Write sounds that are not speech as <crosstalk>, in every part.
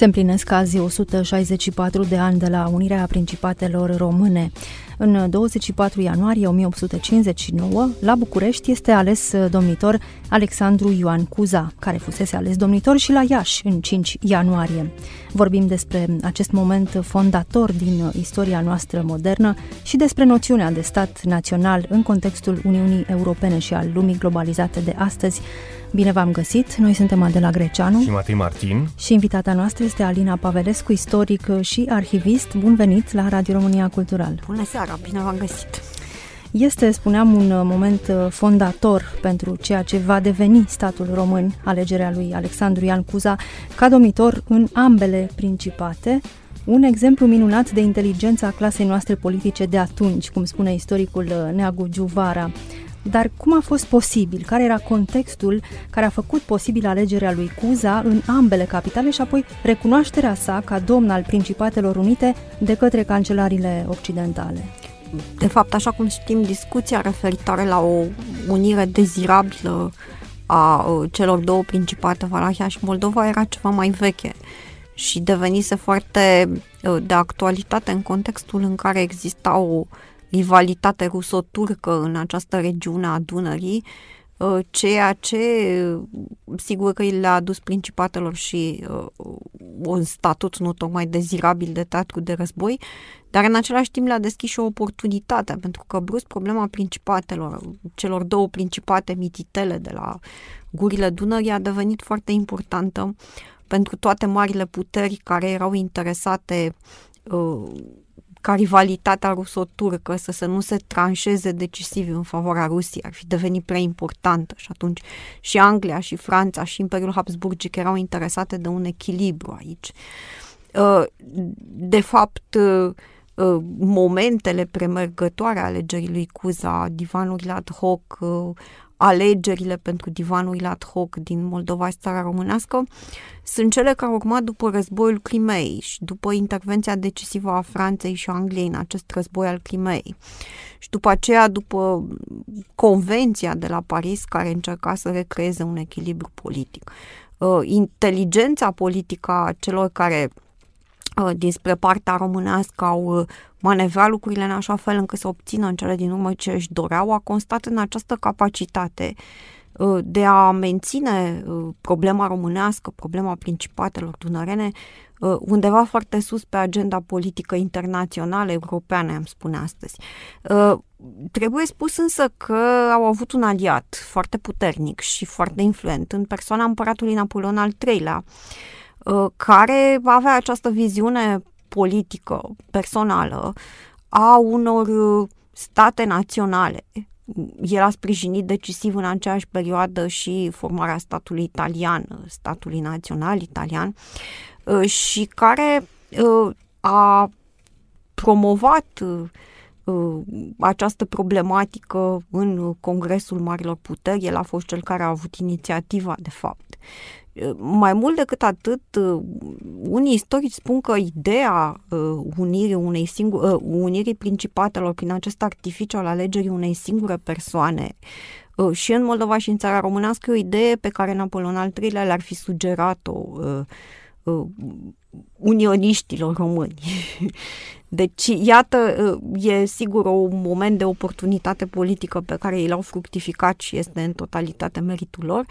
Se împlinesc azi 164 de ani de la unirea Principatelor Române. În 24 ianuarie 1859, la București este ales domnitor Alexandru Ioan Cuza, care fusese ales domnitor și la Iași în 5 ianuarie. Vorbim despre acest moment fondator din istoria noastră modernă și despre noțiunea de stat național în contextul Uniunii Europene și al lumii globalizate de astăzi. Bine v-am găsit! Noi suntem Adela Greceanu și Matei Martin și invitata noastră este Alina Pavelescu, istoric și arhivist. Bun venit la Radio România Cultural! Bună seara! Bine v-am găsit! Este, spuneam, un moment fondator pentru ceea ce va deveni statul român, alegerea lui Alexandru Ian Cuza, ca domnitor în ambele principate, un exemplu minunat de inteligența a clasei noastre politice de atunci, cum spune istoricul Neagu Giuvara. Dar cum a fost posibil? Care era contextul care a făcut posibil alegerea lui Cuza în ambele capitale și apoi recunoașterea sa ca domn al Principatelor Unite de către cancelarile occidentale? De fapt, așa cum știm, discuția referitoare la o unire dezirabilă a celor două principate, Valahia și Moldova, era ceva mai veche și devenise foarte de actualitate în contextul în care exista o rivalitate ruso-turcă în această regiune a Dunării, ceea ce sigur că le-a adus principatelor și un statut nu tocmai dezirabil de teatru de război, dar în același timp le-a deschis și o oportunitate, pentru că brusc problema principatelor, celor două principate mititele de la gurile Dunării a devenit foarte importantă pentru toate marile puteri care erau interesate uh, ca rivalitatea ruso-turcă să, să nu se tranșeze decisiv în favoarea Rusiei, ar fi devenit prea importantă și atunci și Anglia și Franța și Imperiul Habsburgic erau interesate de un echilibru aici. Uh, de fapt, uh, momentele premergătoare ale alegerii lui Cuza, divanurile ad hoc, alegerile pentru divanurile ad hoc din Moldova și țara românească, sunt cele care au urmat după războiul Crimei și după intervenția decisivă a Franței și Angliei în acest război al Crimei. Și după aceea, după convenția de la Paris care încerca să recreeze un echilibru politic. Inteligența politică a celor care Uh, dinspre partea românească au uh, manevrat lucrurile în așa fel încât să obțină în cele din urmă ce își doreau, a constat în această capacitate uh, de a menține problema românească, problema principatelor dunărene, undeva foarte sus pe agenda politică internațională europeană, am spune astăzi. Trebuie spus însă că au avut un aliat foarte puternic și foarte influent în persoana împăratului Napoleon al III-lea, Uh, care avea această viziune politică, personală, a unor uh, state naționale. El a sprijinit decisiv în aceeași perioadă și formarea statului italian, statului național italian, uh, și care a promovat această problematică în Congresul Marilor Puteri. El a fost cel care a avut inițiativa, de fapt. Mai mult decât atât, uh, unii istorici spun că ideea uh, unirii, unei singur, uh, unirii principatelor prin acest artificiu al alegerii unei singure persoane și în Moldova și în țara românească e o idee pe care Napoleon al III-lea le-ar fi sugerat-o unioniștilor români. <laughs> Deci, iată, e sigur un moment de oportunitate politică pe care ei l-au fructificat și este în totalitate meritul lor.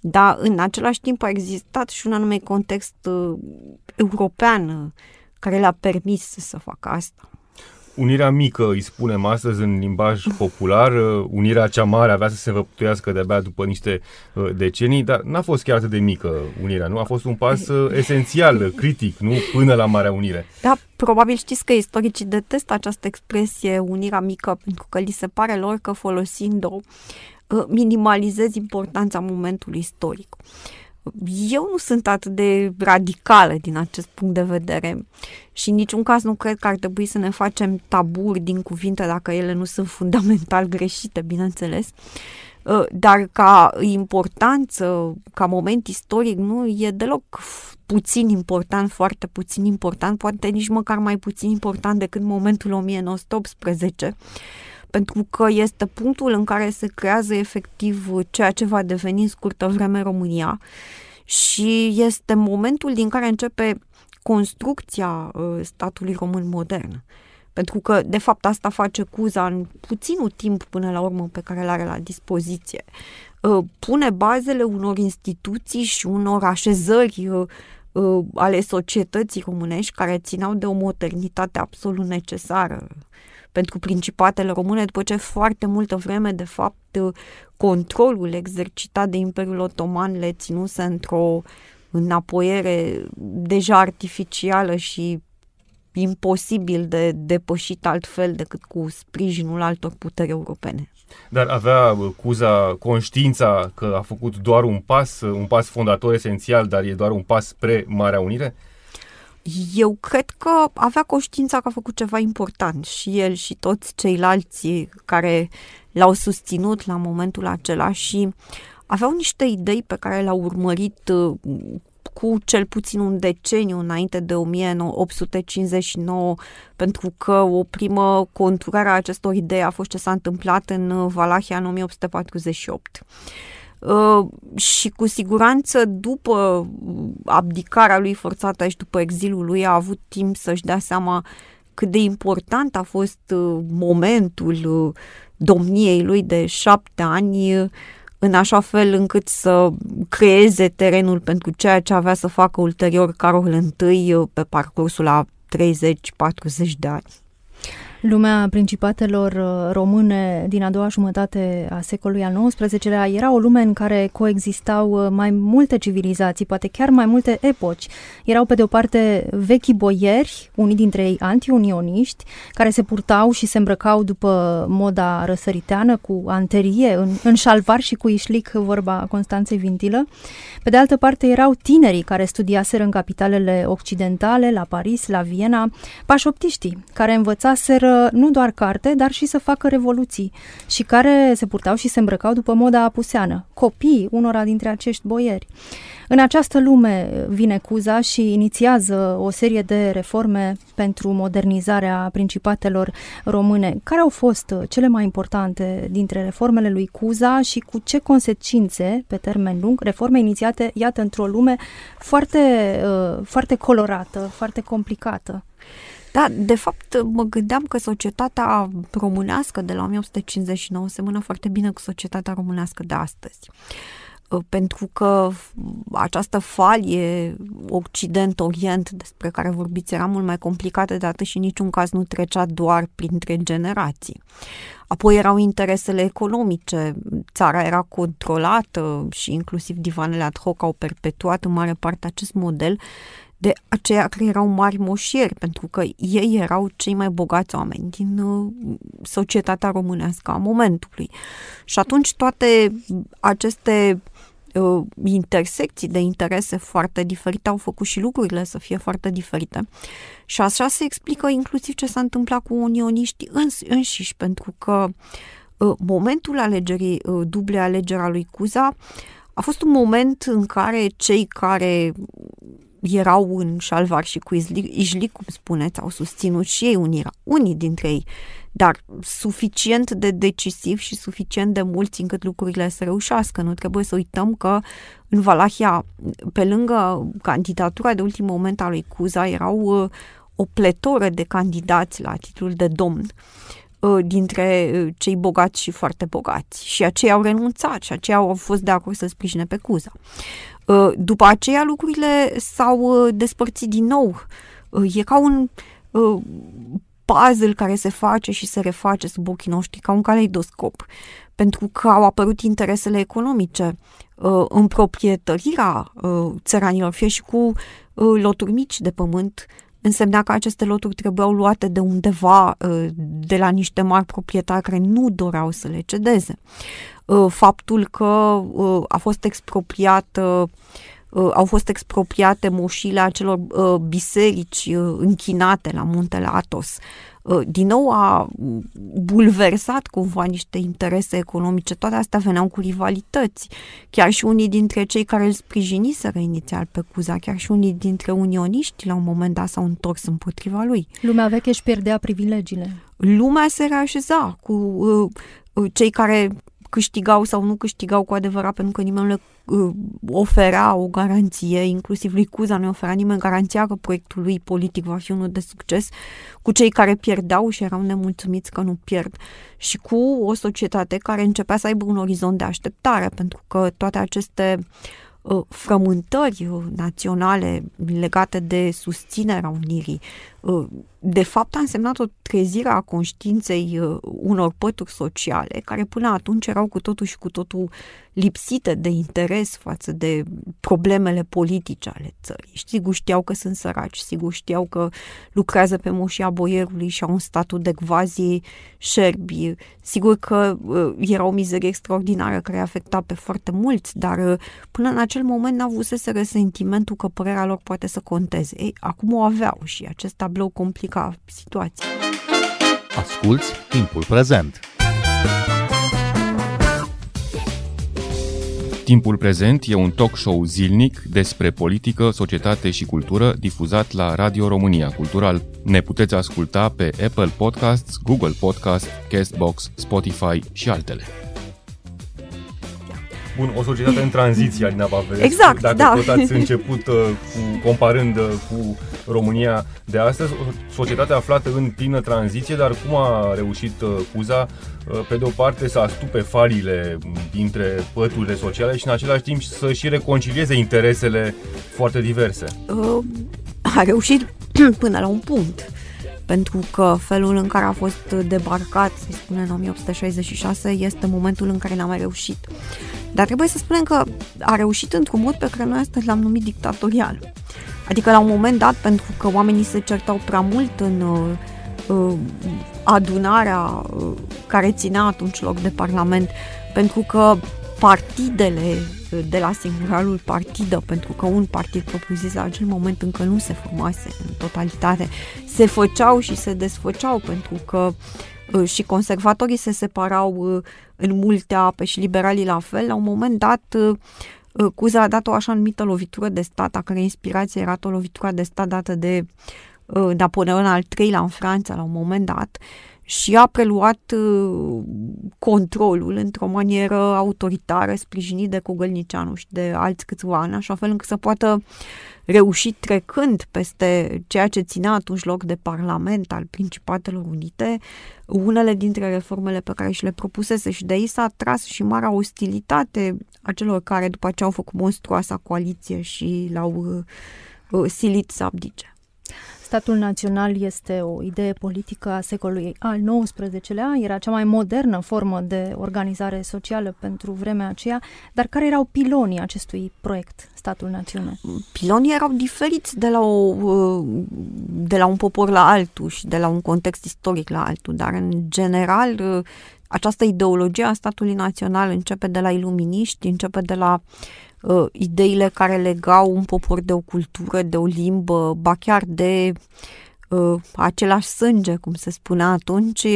Dar în același timp a existat și un anume context uh, european uh, care le-a permis să facă asta. Unirea mică, îi spunem astăzi în limbaj popular, uh, unirea cea mare avea să se văptuiască de-abia după niște uh, decenii, dar n-a fost chiar atât de mică unirea, nu? A fost un pas uh, esențial, critic, nu? Până la Marea Unire. Da, probabil știți că istoricii detestă această expresie unirea mică, pentru că li se pare lor că folosind-o Uh, minimalizez importanța momentului istoric. Eu nu sunt atât de radicală din acest punct de vedere și în niciun caz nu cred că ar trebui să ne facem taburi din cuvinte dacă ele nu sunt fundamental greșite, bineînțeles. dar ca importanță, ca moment istoric, nu e deloc puțin important, foarte puțin important, poate nici măcar mai puțin important decât momentul 1918 pentru că este punctul în care se creează efectiv ceea ce va deveni în scurtă vreme România și este momentul din care începe construcția uh, statului român modern. Pentru că, de fapt, asta face Cuza în puținul timp până la urmă pe care îl are la dispoziție. Uh, pune bazele unor instituții și unor așezări uh, ale societății românești care țineau de o modernitate absolut necesară pentru principatele române, după ce foarte multă vreme, de fapt, controlul exercitat de Imperiul Otoman le ținuse într-o înapoiere deja artificială și imposibil de depășit altfel decât cu sprijinul altor puteri europene. Dar avea Cuza conștiința că a făcut doar un pas, un pas fondator esențial, dar e doar un pas spre Marea Unire? Eu cred că avea conștiința că a făcut ceva important și el și toți ceilalți care l-au susținut la momentul acela și aveau niște idei pe care le-au urmărit uh, cu cel puțin un deceniu înainte de 1859, pentru că o primă conturare a acestor idei a fost ce s-a întâmplat în Valahia în 1848. Uh, și cu siguranță după abdicarea lui forțată și după exilul lui a avut timp să-și dea seama cât de important a fost uh, momentul uh, domniei lui de șapte ani în așa fel încât să creeze terenul pentru ceea ce avea să facă ulterior Carol I pe parcursul a 30-40 de ani. Lumea principatelor uh, române din a doua jumătate a secolului al XIX-lea era o lume în care coexistau uh, mai multe civilizații, poate chiar mai multe epoci. Erau pe de o parte vechi boieri, unii dintre ei antiunioniști, care se purtau și se îmbrăcau după moda răsăriteană cu anterie, în, în șalvar și cu ișlic, vorba Constanței Vintilă. Pe de altă parte erau tinerii care studiaseră în capitalele occidentale, la Paris, la Viena, pașoptiștii, care învățaseră nu doar carte, dar și să facă revoluții și care se purtau și se îmbrăcau după moda apuseană, copii unora dintre acești boieri. În această lume vine Cuza și inițiază o serie de reforme pentru modernizarea principatelor române. Care au fost cele mai importante dintre reformele lui Cuza și cu ce consecințe pe termen lung? Reforme inițiate, iată, într-o lume foarte, uh, foarte colorată, foarte complicată. Da, de fapt, mă gândeam că societatea românească de la 1859 semănă foarte bine cu societatea românească de astăzi. Ă, pentru că această falie Occident-Orient despre care vorbiți era mult mai complicată de atât și în niciun caz nu trecea doar printre generații. Apoi erau interesele economice, țara era controlată și inclusiv divanele ad hoc au perpetuat în mare parte acest model de aceia care erau mari moșieri, pentru că ei erau cei mai bogați oameni din uh, societatea românească a momentului. Și atunci toate aceste uh, intersecții de interese foarte diferite au făcut și lucrurile să fie foarte diferite. Și așa se explică inclusiv ce s-a întâmplat cu unioniștii îns- înșiși, pentru că uh, momentul alegerii, uh, duble alegerea lui Cuza, a fost un moment în care cei care erau în șalvar și cu Ijlic, cum spuneți, au susținut și ei unirea, unii dintre ei, dar suficient de decisiv și suficient de mulți încât lucrurile să reușească. Nu trebuie să uităm că în Valahia, pe lângă candidatura de ultim moment a lui Cuza, erau uh, o pletoră de candidați la titlul de domn uh, dintre uh, cei bogați și foarte bogați. Și aceia au renunțat și aceia au fost de acord să sprijine pe Cuza. Uh, după aceea lucrurile s-au uh, despărțit din nou. Uh, e ca un puzzle care se face și se reface sub ochii noștri, ca un caleidoscop, pentru că au apărut interesele economice în proprietărirea țăranilor, fie și cu loturi mici de pământ, însemna că aceste loturi trebuiau luate de undeva, de la niște mari proprietari care nu doreau să le cedeze. Uh, faptul că uh, a fost expropriată uh, au fost expropriate moșile acelor biserici închinate la muntele Atos. Din nou a bulversat cumva niște interese economice. Toate astea veneau cu rivalități. Chiar și unii dintre cei care îl sprijiniseră inițial pe Cuza, chiar și unii dintre unioniști la un moment dat s-au întors împotriva lui. Lumea veche își pierdea privilegiile. Lumea se reașeza cu uh, cei care câștigau sau nu câștigau cu adevărat pentru că nimeni nu le uh, oferea o garanție, inclusiv lui Cuza nu oferea nimeni garanția că proiectul lui politic va fi unul de succes, cu cei care pierdeau și erau nemulțumiți că nu pierd. Și cu o societate care începea să aibă un orizont de așteptare, pentru că toate aceste uh, frământări naționale legate de susținerea unirii, uh, de fapt a însemnat o trezire a conștiinței uh, unor pături sociale care până atunci erau cu totul și cu totul lipsite de interes față de problemele politice ale țării. Sigur știau că sunt săraci, sigur știau că lucrează pe moșia boierului și au un statut de gvazii șerbi. Sigur că uh, era o mizerie extraordinară care afecta pe foarte mulți, dar uh, până în acel moment n-avusese sentimentul că părerea lor poate să conteze. Ei, acum o aveau și acest tablou complicat complica situația. Asculți timpul prezent! Timpul prezent e un talk show zilnic despre politică, societate și cultură difuzat la Radio România Cultural. Ne puteți asculta pe Apple Podcasts, Google Podcasts, Castbox, Spotify și altele. Bun, o societate în tranziție, Alina Pavelescu. Exact, Dacă da. tot ați început uh, cu, comparând uh, cu România de astăzi, o societate aflată în plină tranziție, dar cum a reușit uh, Cuza, uh, pe de o parte, să astupe farile dintre păturile sociale și în același timp să și reconcilieze interesele foarte diverse? Uh, a reușit <clears throat> până la un punct pentru că felul în care a fost debarcat, să spune, în 1866, este momentul în care n-a mai reușit. Dar trebuie să spunem că a reușit într-un mod pe care noi astăzi l-am numit dictatorial. Adică la un moment dat, pentru că oamenii se certau prea mult în uh, uh, adunarea uh, care ținea atunci loc de parlament, pentru că partidele uh, de la singuralul partidă, pentru că un partid propriu-zis la acel moment încă nu se formase în totalitate, se făceau și se desfăceau pentru că uh, și conservatorii se separau uh, în multe ape și liberalii la fel, la un moment dat Cuza a dat o așa numită lovitură de stat, a care inspirație era o lovitură de stat dată de Napoleon al III-lea în Franța la un moment dat și a preluat controlul într-o manieră autoritară, sprijinit de Cogălnicianu și de alți câțiva ani, așa fel încât să poată reuși trecând peste ceea ce ținea atunci loc de Parlament al Principatelor Unite, unele dintre reformele pe care și le propusese și de aici s-a tras și marea ostilitate a celor care după aceea au făcut monstruoasa coaliție și l-au uh, silit să abdice. Statul național este o idee politică a secolului al XIX-lea, era cea mai modernă formă de organizare socială pentru vremea aceea, dar care erau pilonii acestui proiect, statul național? Pilonii erau diferiți de la, o, de la un popor la altul și de la un context istoric la altul, dar în general această ideologie a statului național începe de la iluminiști, începe de la uh, ideile care legau un popor de o cultură, de o limbă, ba chiar de uh, același sânge, cum se spunea atunci,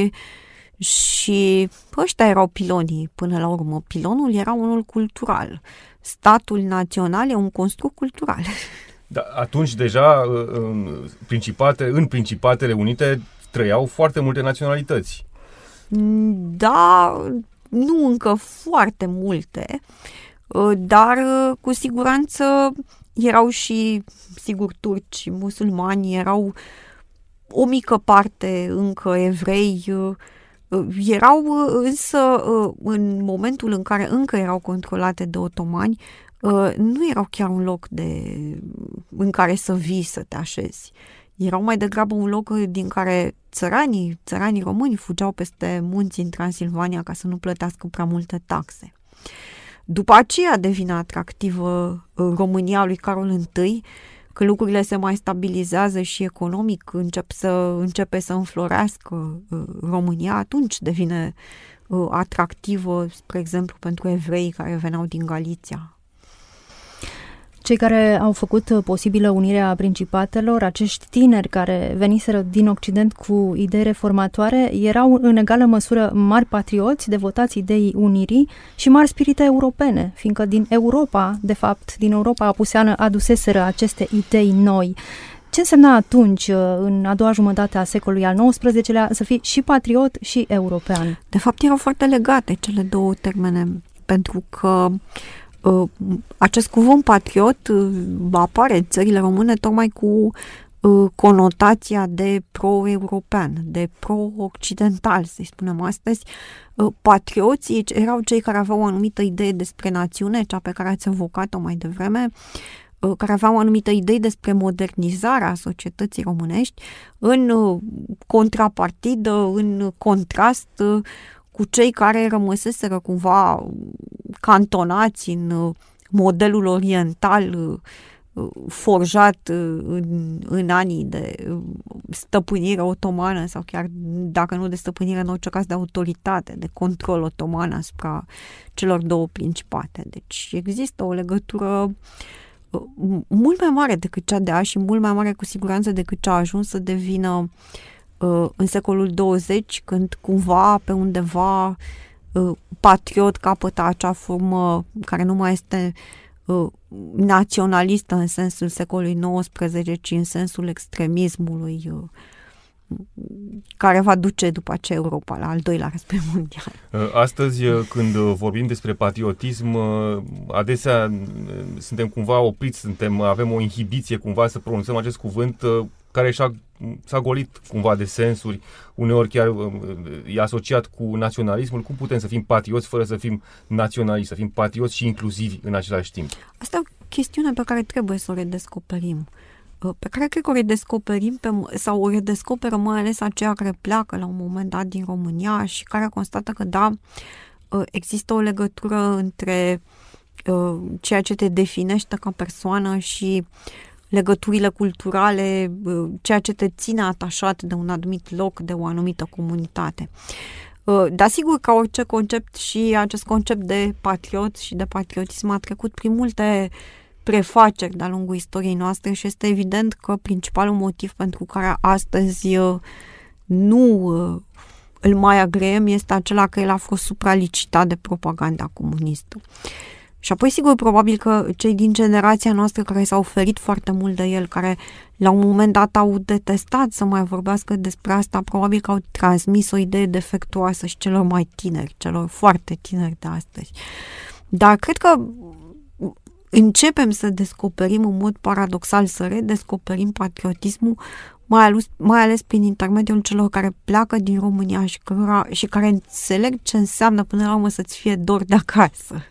și ăștia erau pilonii până la urmă. Pilonul era unul cultural. Statul național e un construct cultural. <laughs> Da, atunci deja în, principate, în Principatele Unite trăiau foarte multe naționalități. Da, nu încă foarte multe, uh, dar uh, cu siguranță erau și, sigur, turci, musulmani, erau o mică parte încă evrei, uh, erau însă în momentul în care încă erau controlate de otomani, nu erau chiar un loc de, în care să vii să te așezi erau mai degrabă un loc din care țăranii, țăranii români fugeau peste munți în Transilvania ca să nu plătească prea multe taxe. După aceea devine atractivă uh, România lui Carol I, că lucrurile se mai stabilizează și economic încep să, începe să înflorească uh, România, atunci devine uh, atractivă, spre exemplu, pentru evrei care veneau din Galiția Cei care au făcut uh, posibilă unirea principatelor, acești tineri care veniseră din Occident cu idei reformatoare, erau în egală măsură mari patrioți, devotați ideii unirii și mari spirite europene, fiindcă din Europa, de fapt, din Europa apuseană aduseseră aceste idei noi. Ce însemna atunci, uh, în a doua jumătate a secolului al XIX-lea, să fii și patriot și european? De fapt, erau foarte legate cele două termene, pentru că uh, acest cuvânt patriot uh, apare în țările române tocmai cu uh, conotația de pro-european, de pro-occidental, să-i spunem astăzi. Uh, patrioții erau cei care aveau o anumită idee despre națiune, cea pe care ați evocat-o mai devreme, Uh, care aveau anumită idei despre modernizarea societății românești în uh, contrapartidă, în contrast uh, cu cei care rămăseseră cumva cantonați în modelul oriental forjat în, în anii de stăpânire otomană sau chiar dacă nu de stăpânire, în orice caz de autoritate, de control otoman asupra celor două principate. Deci există o legătură uh, mult mai mare decât cea de azi și mult mai mare cu siguranță decât cea a ajuns să devină uh, în secolul 20, când cumva pe undeva uh, patriot capătă acea formă care nu mai este uh, naționalistă în sensul secolului XIX, ci în sensul extremismului uh, care va duce după aceea Europa la al doilea război mondial. Uh, astăzi, uh, când uh, vorbim despre patriotism, adesea suntem cumva opriți, suntem, avem o inhibiție cumva să pronunțăm acest cuvânt care și-a, s-a golit cumva de sensuri, uneori chiar e asociat cu naționalismul. Cum putem să fim patrioți fără să fim naționaliști, să fim patrioți și inclusivi în același timp? Asta e o chestiune pe care trebuie să o redescoperim. Uh, pe care cred că o redescoperim pe, sau o redescoperă mai ales aceia care pleacă la un moment dat din România și care constată că da, ă, există o legătură între ă, ceea ce te definește ca persoană și legăturile culturale, ă, ceea ce te ține atașat de un anumit loc, de o anumită comunitate. Dar sigur, ca orice concept și acest concept de patriot și de patriotism a trecut prin multe uh, prefaceri de-a lungul istoriei noastre și este evident că principalul motiv pentru care astăzi uh, nu uh, îl mai agreem este acela că el a fost supralicitat de propaganda comunistă. Și apoi, sigur, probabil că cei din generația noastră care s-au oferit foarte mult de el, care la un moment dat au detestat să mai vorbească despre asta, probabil că au transmis o idee defectuoasă și celor mai tineri, celor foarte tineri de astăzi. Dar cred că începem să descoperim în mod paradoxal, să redescoperim patriotismul, mai ales, mai ales prin intermediul celor care pleacă din România și, cărora, și care înțeleg ce înseamnă până la urmă să-ți fie dor de acasă.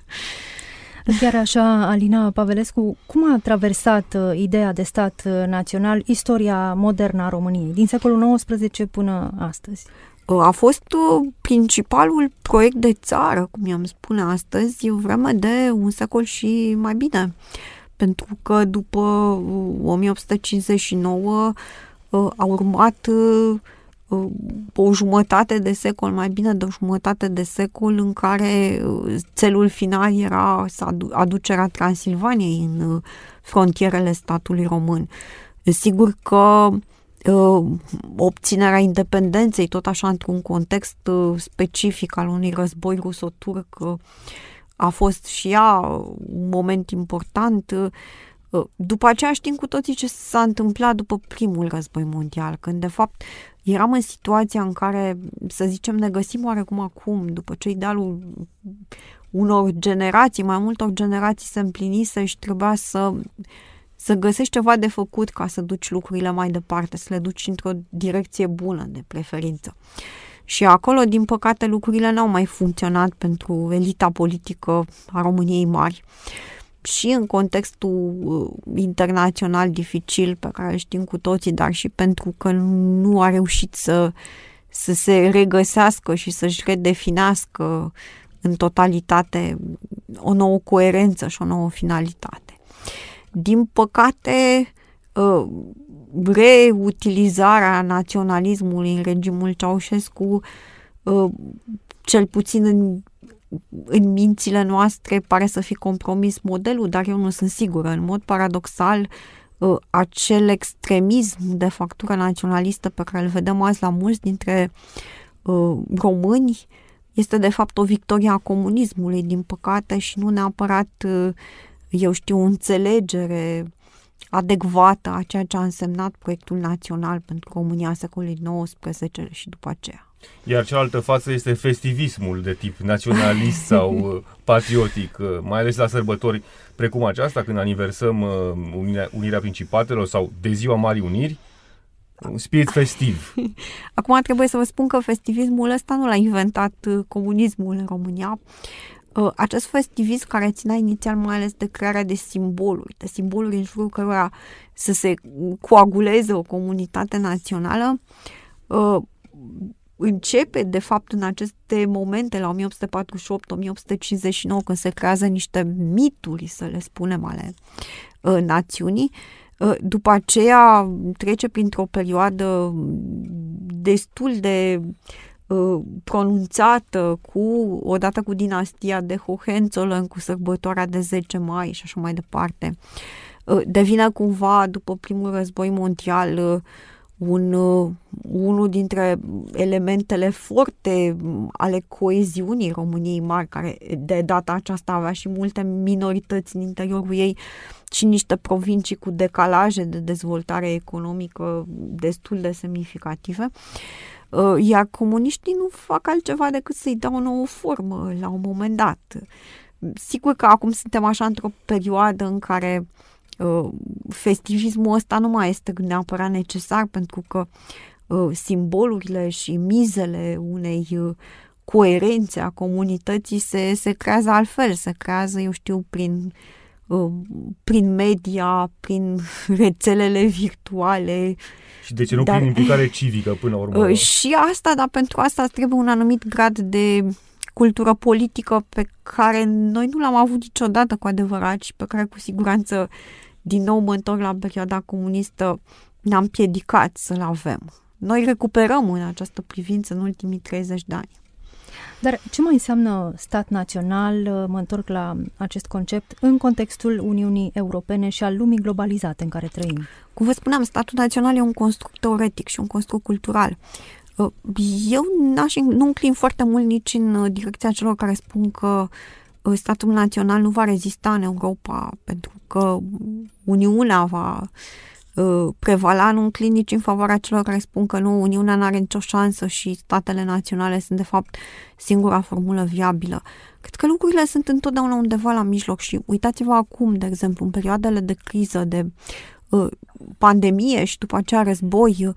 Chiar așa, Alina Pavelescu, cum a traversat uh, ideea de stat uh, național istoria modernă a României, din secolul XIX până astăzi? a fost uh, principalul proiect de țară, cum i-am spune astăzi, vreme de un secol și mai bine. Pentru că după 1859 uh, uh, a urmat o jumătate de secol, mai bine de o jumătate de secol, în care țelul final era aducerea Transilvaniei în frontierele statului român. Sigur că Uh, obținerea independenței, tot așa într-un context uh, specific al unui război ruso-turc, uh, a fost și ea un moment important. După aceea știm cu toții ce s-a întâmplat după primul război mondial, când de fapt eram în situația în care, să zicem, ne găsim oarecum acum, după ce idealul unor generații, mai multor generații se împlinise și trebuia să să găsești ceva de făcut ca să duci lucrurile mai departe, să le duci într-o direcție bună de preferință. Și acolo, din păcate, lucrurile n-au mai funcționat pentru elita politică a României mari. Și în contextul uh, internațional dificil pe care îl știm cu toții, dar și pentru că nu a reușit să, să se regăsească și să-și redefinească în totalitate o nouă coerență și o nouă finalitate. Din păcate, ă, reutilizarea naționalismului în regimul Ceaușescu, ă, cel puțin în în mințile noastre pare să fi compromis modelul, dar eu nu sunt sigură. În mod paradoxal, uh, acel extremism de factură naționalistă pe care îl vedem azi la mulți dintre uh, români este de fapt o victorie a comunismului, din păcate, și nu neapărat, uh, eu știu, o înțelegere adecvată a ceea ce a însemnat proiectul național pentru România secolului XIX și după aceea. Iar cealaltă față este festivismul de tip naționalist sau <laughs> uh, patriotic, uh, mai ales la sărbători precum aceasta, când aniversăm uh, unirea, unirea Principatelor sau de ziua Marii Uniri, un spirit festiv. <laughs> Acum trebuie să vă spun că festivismul ăsta nu l-a inventat comunismul în România. Acest festivism care ținea inițial mai ales de crearea de simboluri, de simboluri în jurul cărora să se coaguleze o comunitate națională, începe, de fapt, în aceste momente, la 1848-1859, când se creează niște mituri, să le spunem, ale uh, națiunii, uh, după aceea trece printr-o perioadă destul de uh, pronunțată cu, odată cu dinastia de Hohenzollern, cu sărbătoarea de 10 mai și așa mai departe. Uh, devine cumva, după primul război mondial, uh, un, uh, unul dintre elementele forte ale coeziunii României mari, care de data aceasta avea și multe minorități în interiorul ei și niște provincii cu decalaje de dezvoltare economică destul de semnificative. Uh, iar comuniștii nu fac altceva decât să-i dau o nouă formă la un moment dat. Sigur că acum suntem așa într-o perioadă în care Uh, festivismul ăsta nu mai este neapărat necesar pentru că uh, simbolurile și mizele unei uh, coerențe a comunității se, se creează altfel, se creează, eu știu, prin, prin media, prin <laughs> rețelele virtuale. Și de ce nu dar, prin implicare civică până la urmă? <laughs> Și asta, dar pentru asta trebuie un anumit grad de cultură politică pe care noi nu l-am avut niciodată cu adevărat și pe care cu siguranță din nou mă întorc la perioada comunistă, ne-am piedicat să-l avem. Noi recuperăm în această privință în ultimii 30 de ani. Dar ce mai înseamnă stat național, mă întorc la acest concept, în contextul Uniunii Europene și al lumii globalizate în care trăim? Cum vă spuneam, statul național e un construct teoretic și un construct cultural. Eu n-aș, nu înclin foarte mult nici în direcția celor care spun că statul național nu va rezista în Europa pentru că Uniunea va uh, prevala, nu înclin nici în favoarea celor care spun că nu, Uniunea nu are nicio șansă și statele naționale sunt de fapt singura formulă viabilă. Cred că lucrurile sunt întotdeauna undeva la mijloc și uitați-vă acum, de exemplu, în perioadele de criză, de uh, pandemie și după aceea război, uh,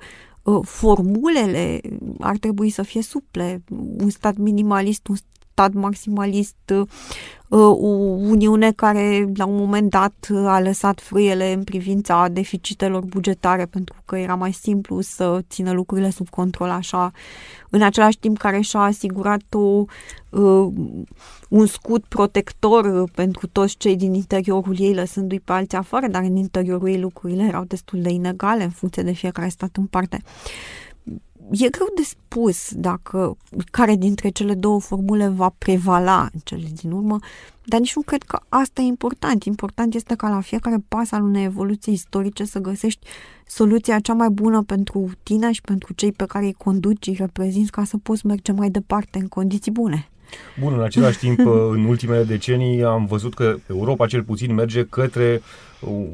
formulele ar trebui să fie suple. Un stat minimalist, un stat maximalist, uh, o Uniune care la un moment dat a lăsat frâiele în privința deficitelor bugetare pentru că era mai simplu să țină lucrurile sub control așa, în același timp care și-a asigurat o, uh, un scut protector pentru toți cei din interiorul ei, lăsându-i pe alții afară, dar în interiorul ei lucrurile erau destul de inegale în funcție de fiecare stat în parte e greu de spus dacă care dintre cele două formule va prevala în cele din urmă, dar nici nu cred că asta e important. Important este ca la fiecare pas al unei evoluții istorice să găsești soluția cea mai bună pentru tine și pentru cei pe care îi conduci și reprezinți ca să poți merge mai departe în condiții bune. Bun, în același timp, <laughs> în ultimele decenii am văzut că Europa cel puțin merge către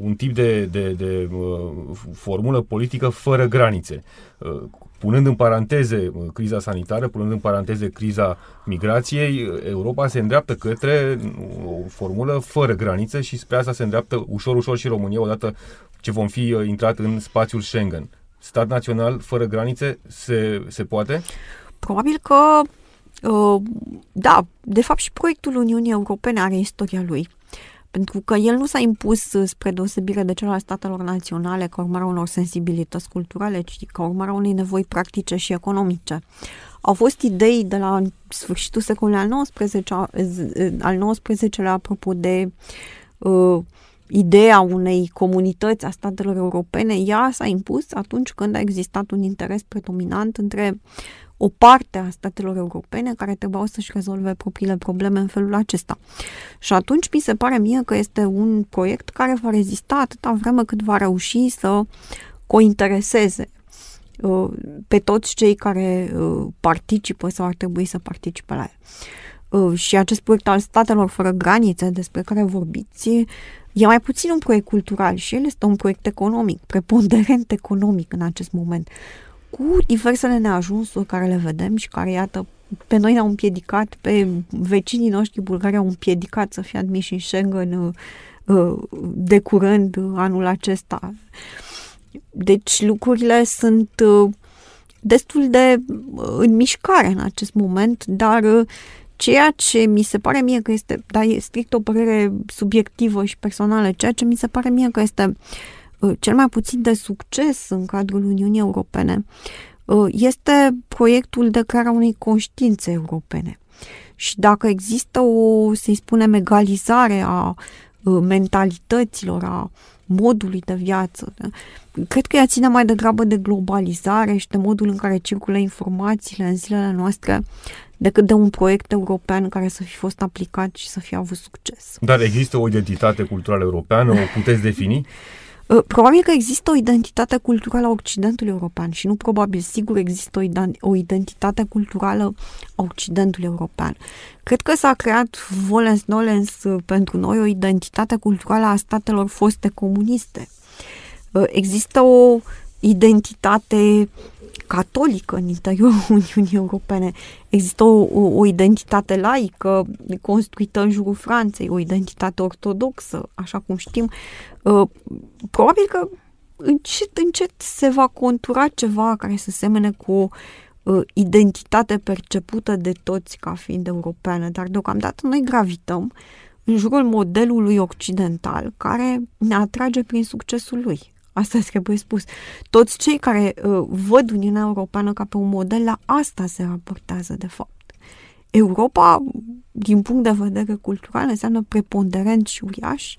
un tip de, de, de uh, formulă politică fără granițe. Uh, punând în paranteze uh, criza sanitară, punând în paranteze criza migrației, Europa se îndreaptă către o formulă fără granițe și spre asta se îndreaptă ușor, ușor și România odată ce vom fi intrat în spațiul Schengen. Stat național fără granițe se, se poate? Probabil că Uh, da, de fapt și proiectul Uniunii Europene are istoria lui. Pentru că el nu s-a impus spre deosebire de celelalte statelor naționale ca urmare unor sensibilități culturale, ci ca urmare unei nevoi practice și economice. Au fost idei de la sfârșitul secolului al XIX, al XIX-lea apropo de uh, ideea unei comunități a statelor europene, ea s-a impus atunci când a existat un interes predominant între o parte a statelor europene care trebuiau să-și rezolve propriile probleme în felul acesta. Și atunci mi se pare mie că este un proiect care va rezista atâta vreme cât va reuși să cointereseze uh, pe toți cei care uh, participă sau ar trebui să participe la el. Uh, și acest proiect al statelor fără granițe despre care vorbiți e mai puțin un proiect cultural și el este un proiect economic, preponderent economic în acest moment, cu diversele neajunsuri care le vedem și care, iată, pe noi ne-au împiedicat, pe vecinii noștri bulgari au împiedicat să fie admiși în Schengen uh, uh, de curând anul acesta. Deci lucrurile sunt destul de în mișcare în acest moment, dar Ceea ce mi se pare mie că este, dar e strict o părere subiectivă și personală, ceea ce mi se pare mie că este uh, cel mai puțin de succes în cadrul Uniunii Europene, uh, este proiectul de crearea unei conștiințe europene. Și dacă există o, să-i spunem, egalizare a uh, mentalităților, a modului de viață, da? cred că ea ține mai degrabă de globalizare și de modul în care circulă informațiile în zilele noastre decât de un proiect european care să fi fost aplicat și să fie avut succes. Dar există o identitate culturală europeană? O puteți defini? <laughs> Uh, probabil că există o identitate culturală a Occidentului European și nu probabil, sigur există o identitate culturală a Occidentului European. Cred că s-a creat volens nolens uh, pentru noi o identitate culturală a statelor foste comuniste. Uh, există o identitate catolică în interiorul <laughs> Uniunii Europene. Există o, o, o identitate laică construită în jurul Franței, o identitate ortodoxă, așa cum știm. Uh, probabil că încet, încet se va contura ceva care să semene cu o uh, identitate percepută de toți ca fiind europeană, dar deocamdată noi gravităm în jurul modelului occidental care ne atrage prin succesul lui. Asta trebuie spus. Toți cei care uh, văd Uniunea Europeană ca pe un model, la asta se raportează, de fapt. Europa, din punct de vedere cultural, înseamnă preponderent și uriaș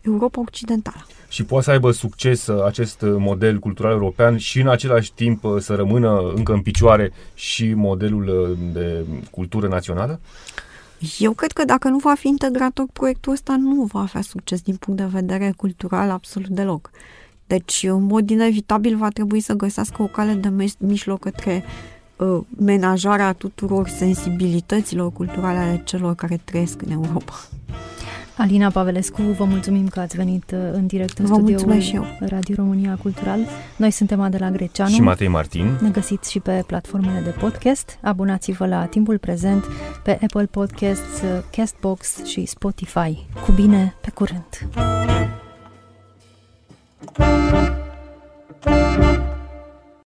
Europa Occidentală. Și poate să aibă succes uh, acest uh, model cultural european și în același timp uh, să rămână încă în picioare și modelul de cultură națională? Eu cred că dacă nu va fi integrator proiectul ăsta, nu va avea succes din punct de vedere cultural absolut deloc. Deci, în mod inevitabil, va trebui să găsească o cale de mijloc către uh, menajarea tuturor sensibilităților culturale ale celor care trăiesc în Europa. Alina Pavelescu, vă mulțumim că ați venit uh, în direct în studioul Radio România Cultural. Noi suntem Adela Greceanu și Matei Martin. Ne găsiți și pe platformele de podcast. Abonați-vă la timpul prezent pe Apple Podcasts, uh, Castbox și Spotify. Cu bine, pe curând! thank you